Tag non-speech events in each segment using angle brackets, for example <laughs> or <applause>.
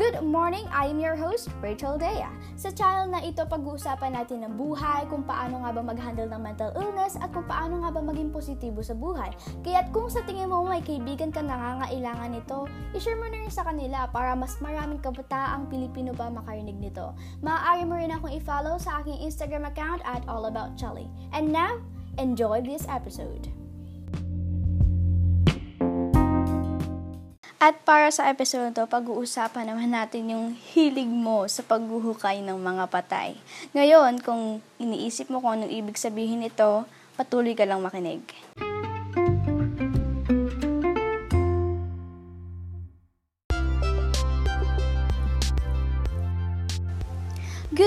Good morning! I am your host, Rachel Dea. Sa channel na ito, pag-uusapan natin ng buhay, kung paano nga ba mag-handle ng mental illness, at kung paano nga ba maging positibo sa buhay. Kaya't kung sa tingin mo may kaibigan ka nangangailangan nito, ishare mo na rin sa kanila para mas maraming kabataang Pilipino pa makarinig nito. Maaari mo rin akong i-follow sa aking Instagram account at allaboutchelly. And now, enjoy this episode! At para sa episode to, pag-uusapan naman natin yung hilig mo sa paghuhukay ng mga patay. Ngayon, kung iniisip mo kung anong ibig sabihin nito, patuloy ka lang makinig.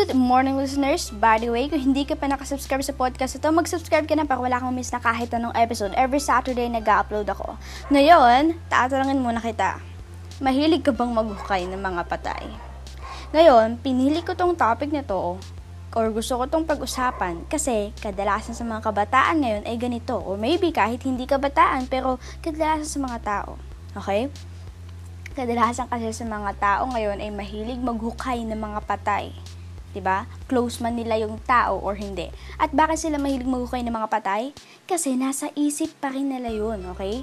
Good morning listeners! By the way, kung hindi ka pa nakasubscribe sa podcast ito, mag-subscribe ka na para wala kang miss na kahit anong episode. Every Saturday nag-upload ako. Ngayon, tatanungin muna kita. Mahilig ka bang maghukay ng mga patay? Ngayon, pinili ko tong topic na to or gusto ko tong pag-usapan kasi kadalasan sa mga kabataan ngayon ay ganito or maybe kahit hindi kabataan pero kadalasan sa mga tao. Okay? Kadalasan kasi sa mga tao ngayon ay mahilig maghukay ng mga patay. 'Di ba? Close man nila yung tao or hindi. At bakit sila mahilig maghukay ng mga patay? Kasi nasa isip pa rin nila 'yun, okay?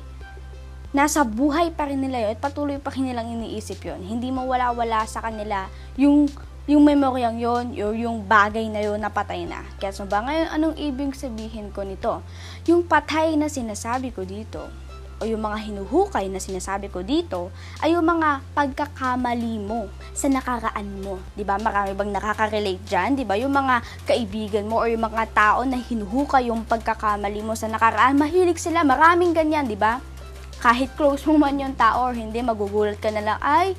Nasa buhay pa rin nila 'yun at patuloy pa rin nilang iniisip 'yun. Hindi mawala-wala sa kanila yung yung memoryang yon o yung bagay na yon na patay na. Kaya so ba ngayon, anong ibig sabihin ko nito? Yung patay na sinasabi ko dito, o yung mga hinuhukay na sinasabi ko dito ay yung mga pagkakamali mo sa nakaraan mo. ba? Marami bang nakaka-relate diyan, 'di ba? Yung mga kaibigan mo o yung mga tao na hinuhukay yung pagkakamali mo sa nakaraan, mahilig sila, maraming ganyan, ba? Kahit close mo man yung tao or hindi, magugulat ka na lang, ay,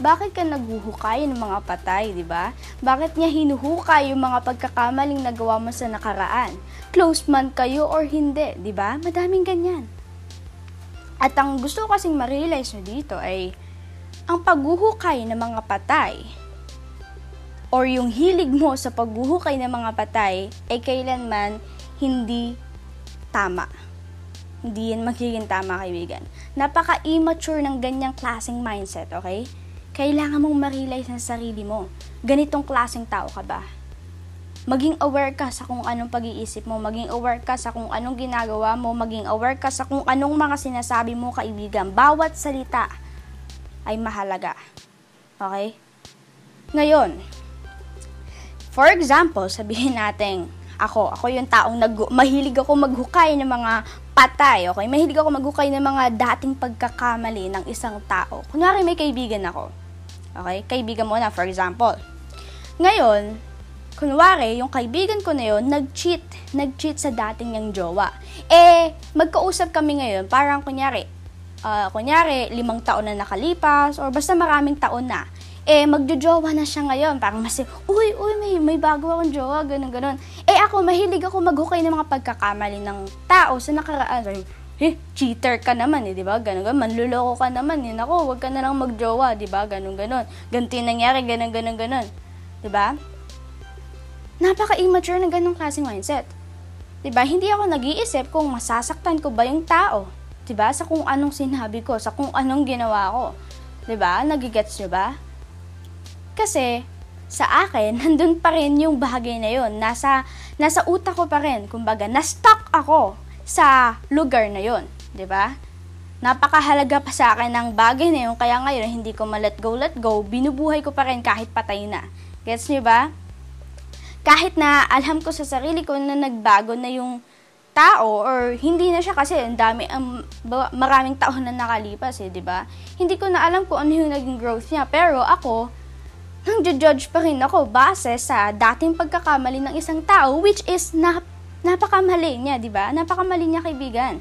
bakit ka naghuhukay ng mga patay, di ba? Bakit niya hinuhukay yung mga pagkakamaling nagawa mo sa nakaraan? Close man kayo or hindi, di ba? Madaming ganyan. At ang gusto ko kasing ma-realize nyo dito ay ang paghuhukay ng mga patay or yung hilig mo sa paghuhukay ng mga patay ay kailanman hindi tama. Hindi yan magiging tama, kaibigan. Napaka-immature ng ganyang klaseng mindset, okay? Kailangan mong ma-realize ng sarili mo. Ganitong klaseng tao ka ba? Maging aware ka sa kung anong pag-iisip mo, maging aware ka sa kung anong ginagawa mo, maging aware ka sa kung anong mga sinasabi mo kaibigan. Bawat salita ay mahalaga. Okay? Ngayon, for example, sabihin natin, ako, ako yung taong nag mahilig ako maghukay ng mga patay, okay? Mahilig ako maghukay ng mga dating pagkakamali ng isang tao. Kunwari may kaibigan ako. Okay? Kaibigan mo na, for example. Ngayon, kunwari, yung kaibigan ko na yun, nag-cheat. Nag-cheat sa dating niyang jowa. Eh, magkausap kami ngayon, parang kunyari, uh, kunyari, limang taon na nakalipas, or basta maraming taon na. Eh, magjojowa na siya ngayon. Parang mas, uy, uy, may, may bago akong jowa, ganun, ganun. Eh, ako, mahilig ako maghukay ng mga pagkakamali ng tao sa nakaraan. Sorry, eh, cheater ka naman, eh, di ba? Ganun, ganun, manluloko ka naman, eh. Nako, wag ka na lang magjowa, di ba? Ganun, ganun. Yung nangyari, ganun, ganun, ganun. Di ba? Napaka-immature ng ganong klaseng mindset. ba? Hindi ako nag-iisip kung masasaktan ko ba yung tao. ba? Sa kung anong sinabi ko, sa kung anong ginawa ko. ba? Nagigets niyo ba? Kasi sa akin, <laughs> nandun pa rin yung bahagi na yun. Nasa, nasa utak ko pa rin. Kumbaga, na-stuck ako sa lugar na yun. ba? Diba? Napakahalaga pa sa akin ng bagay na yun. Kaya ngayon, hindi ko ma-let go, let go. Binubuhay ko pa rin kahit patay na. Gets niyo ba? Kahit na alam ko sa sarili ko na nagbago na yung tao or hindi na siya kasi ang dami ang maraming taon na nakalipas eh, 'di ba? Hindi ko na alam kung ano yung naging growth niya, pero ako nang judge pa rin ako base sa dating pagkakamali ng isang tao which is na, napakamali niya, 'di ba? Napakamali niya kaibigan.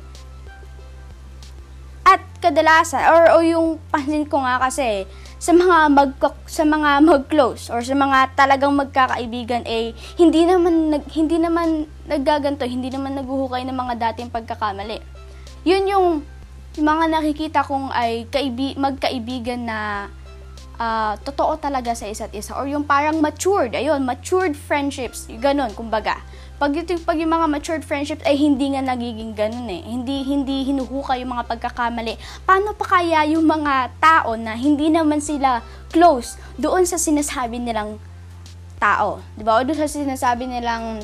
At kadalasan or o yung pansin ko nga kasi sa mga mag sa mga mag-close or sa mga talagang magkakaibigan eh hindi naman nag, hindi naman naggaganto, hindi naman naghuhukay ng mga dating pagkakamali. Yun yung mga nakikita kong ay kaibi, magkaibigan na uh, totoo talaga sa isa't isa or yung parang matured, ayun, matured friendships, ganun, kumbaga. Pag, ito, pag yung mga matured friendships ay hindi nga nagiging ganun eh. Hindi, hindi hinuhuka yung mga pagkakamali. Paano pa kaya yung mga tao na hindi naman sila close doon sa sinasabi nilang tao. Di ba? O doon sa sinasabi nilang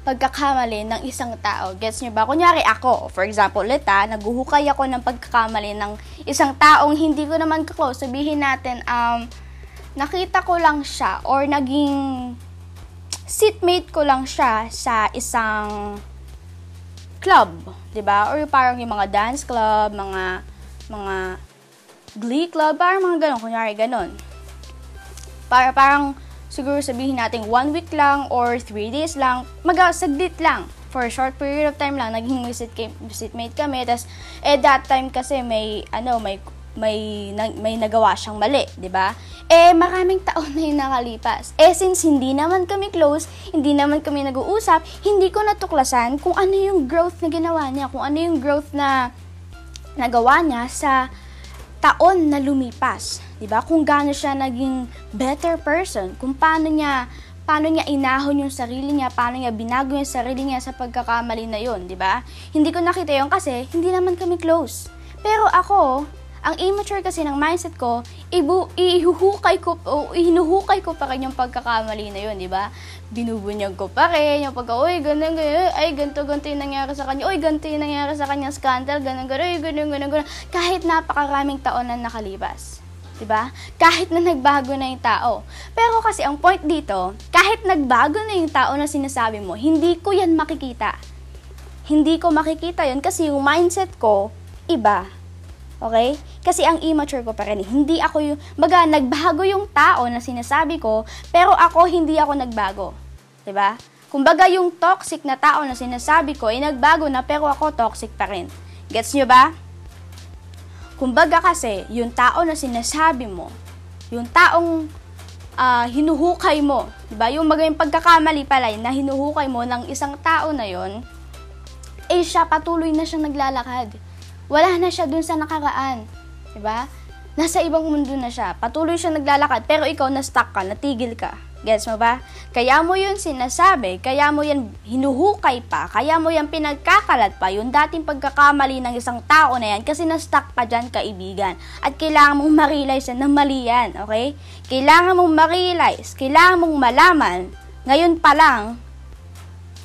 pagkakamali ng isang tao. Gets nyo ba? Kunyari ako, for example, ulit ha, naguhukay ako ng pagkakamali ng isang taong hindi ko naman ka-close. Sabihin natin, um, nakita ko lang siya or naging seatmate ko lang siya sa isang club, 'di ba? Or parang yung mga dance club, mga mga glee club, parang mga ganun, kunyari ganun. Para parang siguro sabihin natin one week lang or three days lang, magasaglit lang. For a short period of time lang, naging visit, visit mate kami. Tapos, eh, that time kasi may, ano, may, may, na, may nagawa siyang mali, di ba? Eh, maraming taon na yung nakalipas. Eh, since hindi naman kami close, hindi naman kami nag-uusap, hindi ko natuklasan kung ano yung growth na ginawa niya, kung ano yung growth na nagawa niya sa taon na lumipas, 'di ba? Kung gaano siya naging better person, kung paano niya paano niya inahon yung sarili niya, paano niya binago yung sarili niya sa pagkakamali na 'yon, 'di ba? Hindi ko nakita 'yon kasi hindi naman kami close. Pero ako, ang immature kasi ng mindset ko, ibu, ihuhukay ko, o hinuhukay ko pa rin yung pagkakamali na yun, di ba? Binubunyag ko pa rin, yung pagka, uy, ganun, ganun, ay, ganto, ganto yung nangyari sa kanya, uy, ganto yung nangyari sa kanya, scandal, ganun, ganun, uy, ganun, ganun, ganun, kahit napakaraming taon na nakalipas. 'di ba? Kahit na nagbago na yung tao. Pero kasi ang point dito, kahit nagbago na yung tao na sinasabi mo, hindi ko 'yan makikita. Hindi ko makikita 'yon kasi yung mindset ko iba. Okay? Kasi ang immature ko pa rin. Hindi ako yung, baga, nagbago yung tao na sinasabi ko, pero ako, hindi ako nagbago. ba? Diba? Kumbaga, yung toxic na tao na sinasabi ko, ay nagbago na, pero ako toxic pa rin. Gets nyo ba? Kumbaga kasi, yung tao na sinasabi mo, yung taong uh, hinuhukay mo, di ba? Yung maging pagkakamali pala na hinuhukay mo ng isang tao na yon, eh siya patuloy na siyang naglalakad. Wala na siya dun sa nakaraan. 'Di ba? Nasa ibang mundo na siya. Patuloy siya naglalakad, pero ikaw na-stuck ka, natigil ka. Gets mo ba? Kaya mo yun sinasabi, kaya mo yan hinuhukay pa, kaya mo yan pinagkakalat pa, yung dating pagkakamali ng isang tao na yan, kasi na-stuck ka dyan, kaibigan. At kailangan mong ma-realize na mali yan, okay? Kailangan mong ma-realize, kailangan mong malaman, ngayon pa lang,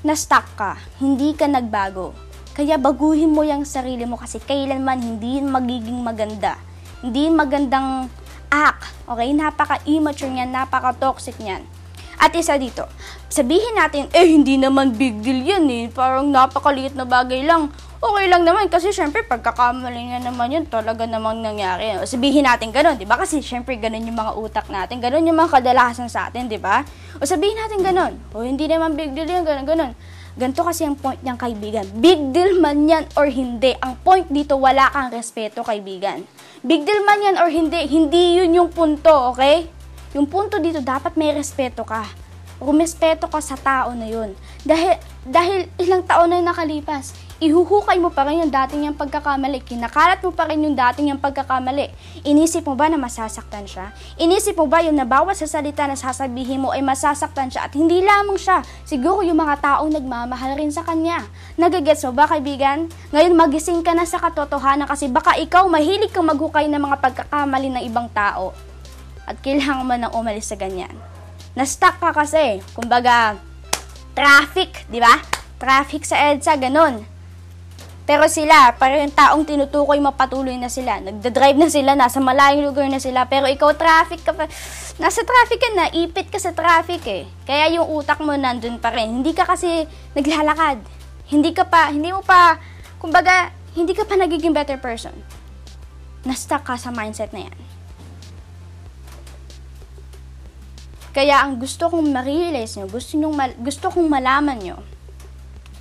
na-stuck ka, hindi ka nagbago. Kaya baguhin mo yung sarili mo kasi kailanman hindi magiging maganda. Hindi magandang act. Okay? Napaka-immature niyan, napaka-toxic niyan. At isa dito, sabihin natin, eh hindi naman big deal yan eh. Parang napakaliit na bagay lang. Okay lang naman kasi syempre pagkakamali nga naman yun, talaga namang nangyari. Sabihin natin ganun, di ba? Kasi syempre ganun yung mga utak natin, ganun yung mga kadalasan sa atin, di ba? O sabihin natin ganun, o hindi naman big deal yan, ganun, ganun. Ganto kasi ang point niyang kaibigan. Big deal man yan or hindi. Ang point dito, wala kang respeto, kaibigan. Big deal man yan or hindi, hindi yun yung punto, okay? Yung punto dito, dapat may respeto ka. Rumespeto ka sa tao na yun. Dahil, dahil ilang taon na nakalipas, ihuhukay mo pa rin yung dating yung pagkakamali. Kinakalat mo pa rin yung dating yung pagkakamali. Inisip mo ba na masasaktan siya? Inisip mo ba yung nabawas sa salita na sasabihin mo ay masasaktan siya at hindi lamang siya, siguro yung mga taong nagmamahal rin sa kanya. Nagagets mo ba kaibigan? Ngayon magising ka na sa katotohanan kasi baka ikaw mahilig kang maghukay ng mga pagkakamali ng ibang tao. At kailangan mo nang umalis sa ganyan. Na-stuck ka kasi, kumbaga, traffic, di ba? Traffic sa EDSA, ganun pero sila, para yung taong tinutukoy mapatuloy na sila. Nagda-drive na sila, nasa malayong lugar na sila. Pero ikaw traffic ka pa. Nasa traffic ka na, ipit ka sa traffic eh. Kaya yung utak mo nandun pa rin. Hindi ka kasi naglalakad. Hindi ka pa, hindi mo pa, kumbaga, hindi ka pa nagiging better person. Na-stuck ka sa mindset na yan. Kaya ang gusto kong ma-realize nyo, gusto, nyong gusto kong malaman nyo,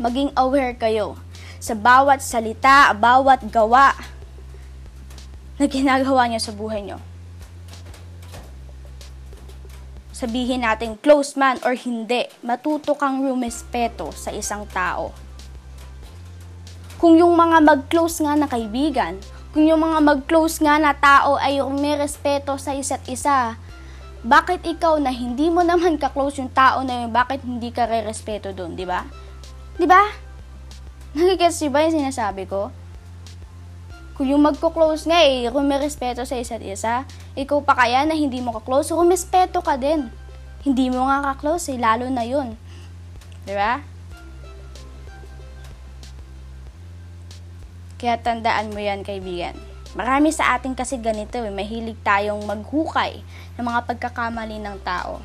maging aware kayo sa bawat salita, bawat gawa na ginagawa niya sa buhay niyo. Sabihin natin close man or hindi, matuto kang rumespeto sa isang tao. Kung yung mga mag-close nga na kaibigan, kung yung mga mag-close nga na tao ay may respeto sa isa't isa, bakit ikaw na hindi mo naman ka-close yung tao na yun, bakit hindi ka re-respeto doon, di ba? Di ba? Nagigets niyo ba yung sinasabi ko? Kung yung magko-close nga eh, kung may respeto sa isa't isa, ikaw pa kaya na hindi mo ka-close, respeto ka din. Hindi mo nga ka-close eh, lalo na yun. Di ba? Kaya tandaan mo yan, kaibigan. Marami sa atin kasi ganito eh, mahilig tayong maghukay ng mga pagkakamali ng tao.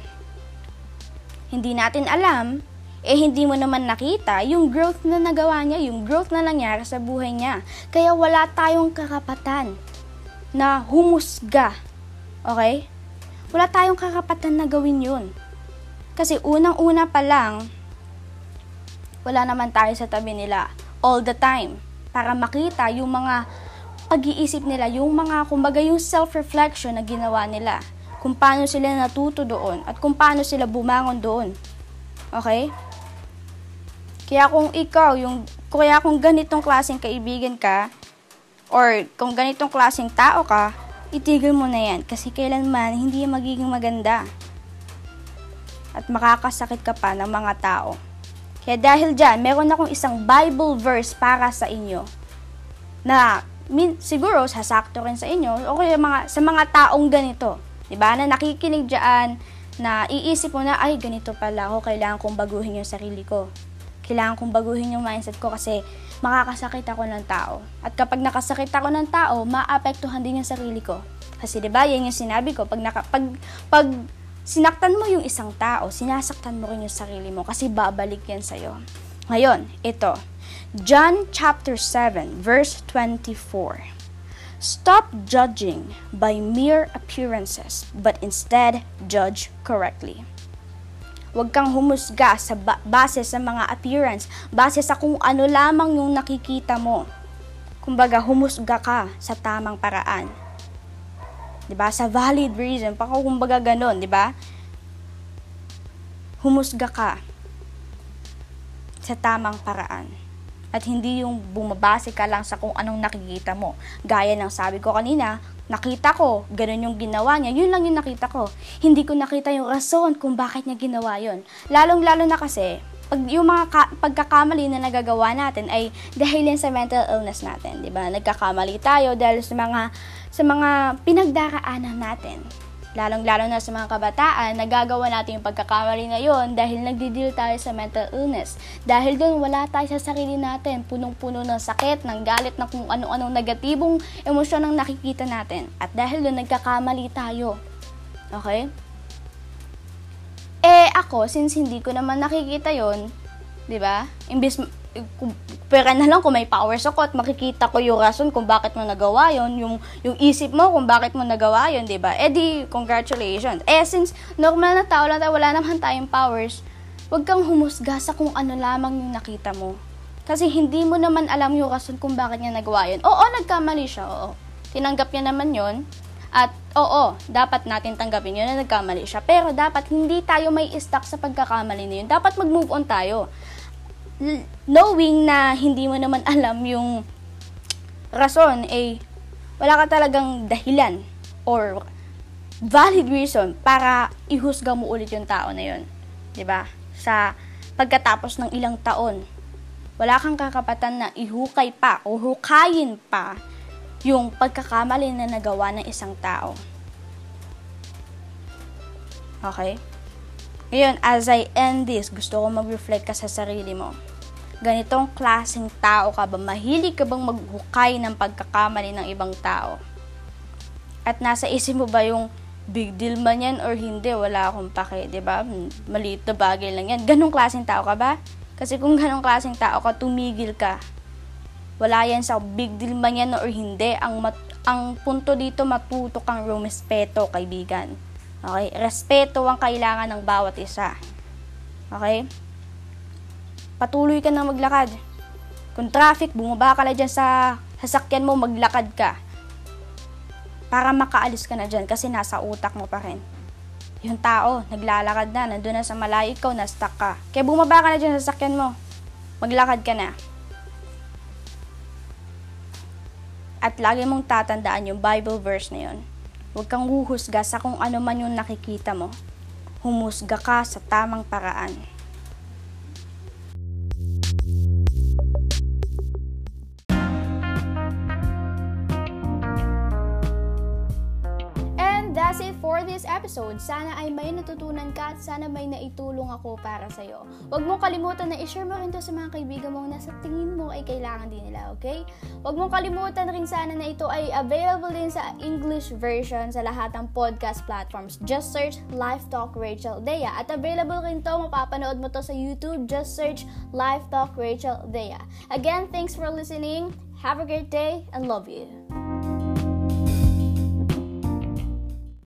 Hindi natin alam eh hindi mo naman nakita yung growth na nagawa niya, yung growth na nangyari sa buhay niya. Kaya wala tayong karapatan na humusga. Okay? Wala tayong karapatan na gawin yun. Kasi unang-una pa lang, wala naman tayo sa tabi nila all the time para makita yung mga pag-iisip nila, yung mga, kumbaga yung self-reflection na ginawa nila. Kung paano sila natuto doon at kung paano sila bumangon doon. Okay? Kaya kung ikaw, yung, kaya kung ganitong klaseng kaibigan ka, or kung ganitong klaseng tao ka, itigil mo na yan. Kasi kailanman, hindi magiging maganda. At makakasakit ka pa ng mga tao. Kaya dahil dyan, meron akong isang Bible verse para sa inyo. Na min, siguro sasakto rin sa inyo o kaya mga, sa mga taong ganito. Diba? Na nakikinig dyan, na iisip mo na, ay, ganito pala ako, kailangan kong baguhin yung sarili ko kailangan kong baguhin yung mindset ko kasi makakasakit ako ng tao. At kapag nakasakit ako ng tao, maapektuhan din yung sarili ko. Kasi 'di ba, yan yung sinabi ko, pag naka, pag pag sinaktan mo yung isang tao, sinasaktan mo rin yung sarili mo kasi babalik yan sa iyo. Ngayon, ito. John chapter 7 verse 24. Stop judging by mere appearances, but instead judge correctly. Huwag kang humusga sa ba- base sa mga appearance, base sa kung ano lamang yung nakikita mo. Kumbaga, humusga ka sa tamang paraan. 'Di ba? Sa valid reason, pa kumbaga ganun, 'di ba? Humusga ka sa tamang paraan. At hindi yung bumabase ka lang sa kung anong nakikita mo. Gaya ng sabi ko kanina, nakita ko, ganun yung ginawa niya, yun lang yung nakita ko. Hindi ko nakita yung rason kung bakit niya ginawa yun. Lalong-lalo na kasi, pag yung mga ka- pagkakamali na nagagawa natin ay dahil yan sa mental illness natin, 'di ba? Nagkakamali tayo dahil sa mga sa mga pinagdaraanan natin lalong-lalo na sa mga kabataan, nagagawa natin yung pagkakamali na yon dahil nagdi-deal tayo sa mental illness. Dahil doon, wala tayo sa sarili natin, punong-puno ng sakit, ng galit, ng kung ano-anong negatibong emosyon ang nakikita natin. At dahil doon, nagkakamali tayo. Okay? Eh, ako, since hindi ko naman nakikita yon di ba? Imbis pera na lang kung may powers ako at makikita ko yung rason kung bakit mo nagawa yon yung, yung isip mo kung bakit mo nagawa yon di ba? Eh congratulations. Eh, since normal na tao lang tayo, wala naman tayong powers, huwag kang humusga sa kung ano lamang yung nakita mo. Kasi hindi mo naman alam yung rason kung bakit niya nagawa yun. Oo, nagkamali siya, oo. Tinanggap niya naman yon at oo, dapat natin tanggapin yun na nagkamali siya. Pero dapat hindi tayo may stuck sa pagkakamali na yun. Dapat mag-move on tayo knowing na hindi mo naman alam yung rason, eh, wala ka talagang dahilan or valid reason para ihusga mo ulit yung tao na yun. ba diba? Sa pagkatapos ng ilang taon, wala kang kakapatan na ihukay pa o hukayin pa yung pagkakamali na nagawa ng isang tao. Okay? Ngayon, as I end this, gusto ko mag-reflect ka sa sarili mo. Ganitong klaseng tao ka ba? Mahilig ka bang maghukay ng pagkakamali ng ibang tao? At nasa isip mo ba yung big deal man yan or hindi, wala akong pake, ba? Maliit na bagay lang yan. Ganong klaseng tao ka ba? Kasi kung ganong klaseng tao ka, tumigil ka. Wala yan sa big deal man yan or hindi. Ang, mat- ang punto dito, matuto kang rumespeto, kaibigan Okay? Respeto ang kailangan ng bawat isa. Okay? Patuloy ka na maglakad. Kung traffic, bumaba ka na dyan sa sasakyan mo, maglakad ka. Para makaalis ka na dyan kasi nasa utak mo pa rin. Yung tao, naglalakad na, nandun na sa malayo, ikaw na stuck ka. Kaya bumaba ka na dyan sa sasakyan mo. Maglakad ka na. At lagi mong tatandaan yung Bible verse na yun. Huwag kang huhusga sa kung ano man yung nakikita mo. Humusga ka sa tamang paraan. This episode. Sana ay may natutunan ka at sana may naitulong ako para sa'yo. Huwag mong kalimutan na i-share mo rin to sa mga kaibigan mo na sa tingin mo ay kailangan din nila, okay? Huwag mong kalimutan rin sana na ito ay available din sa English version sa lahat ng podcast platforms. Just search Life Talk Rachel Dea. At available rin to, mapapanood mo to sa YouTube. Just search Life Talk Rachel Dea. Again, thanks for listening. Have a great day and love you.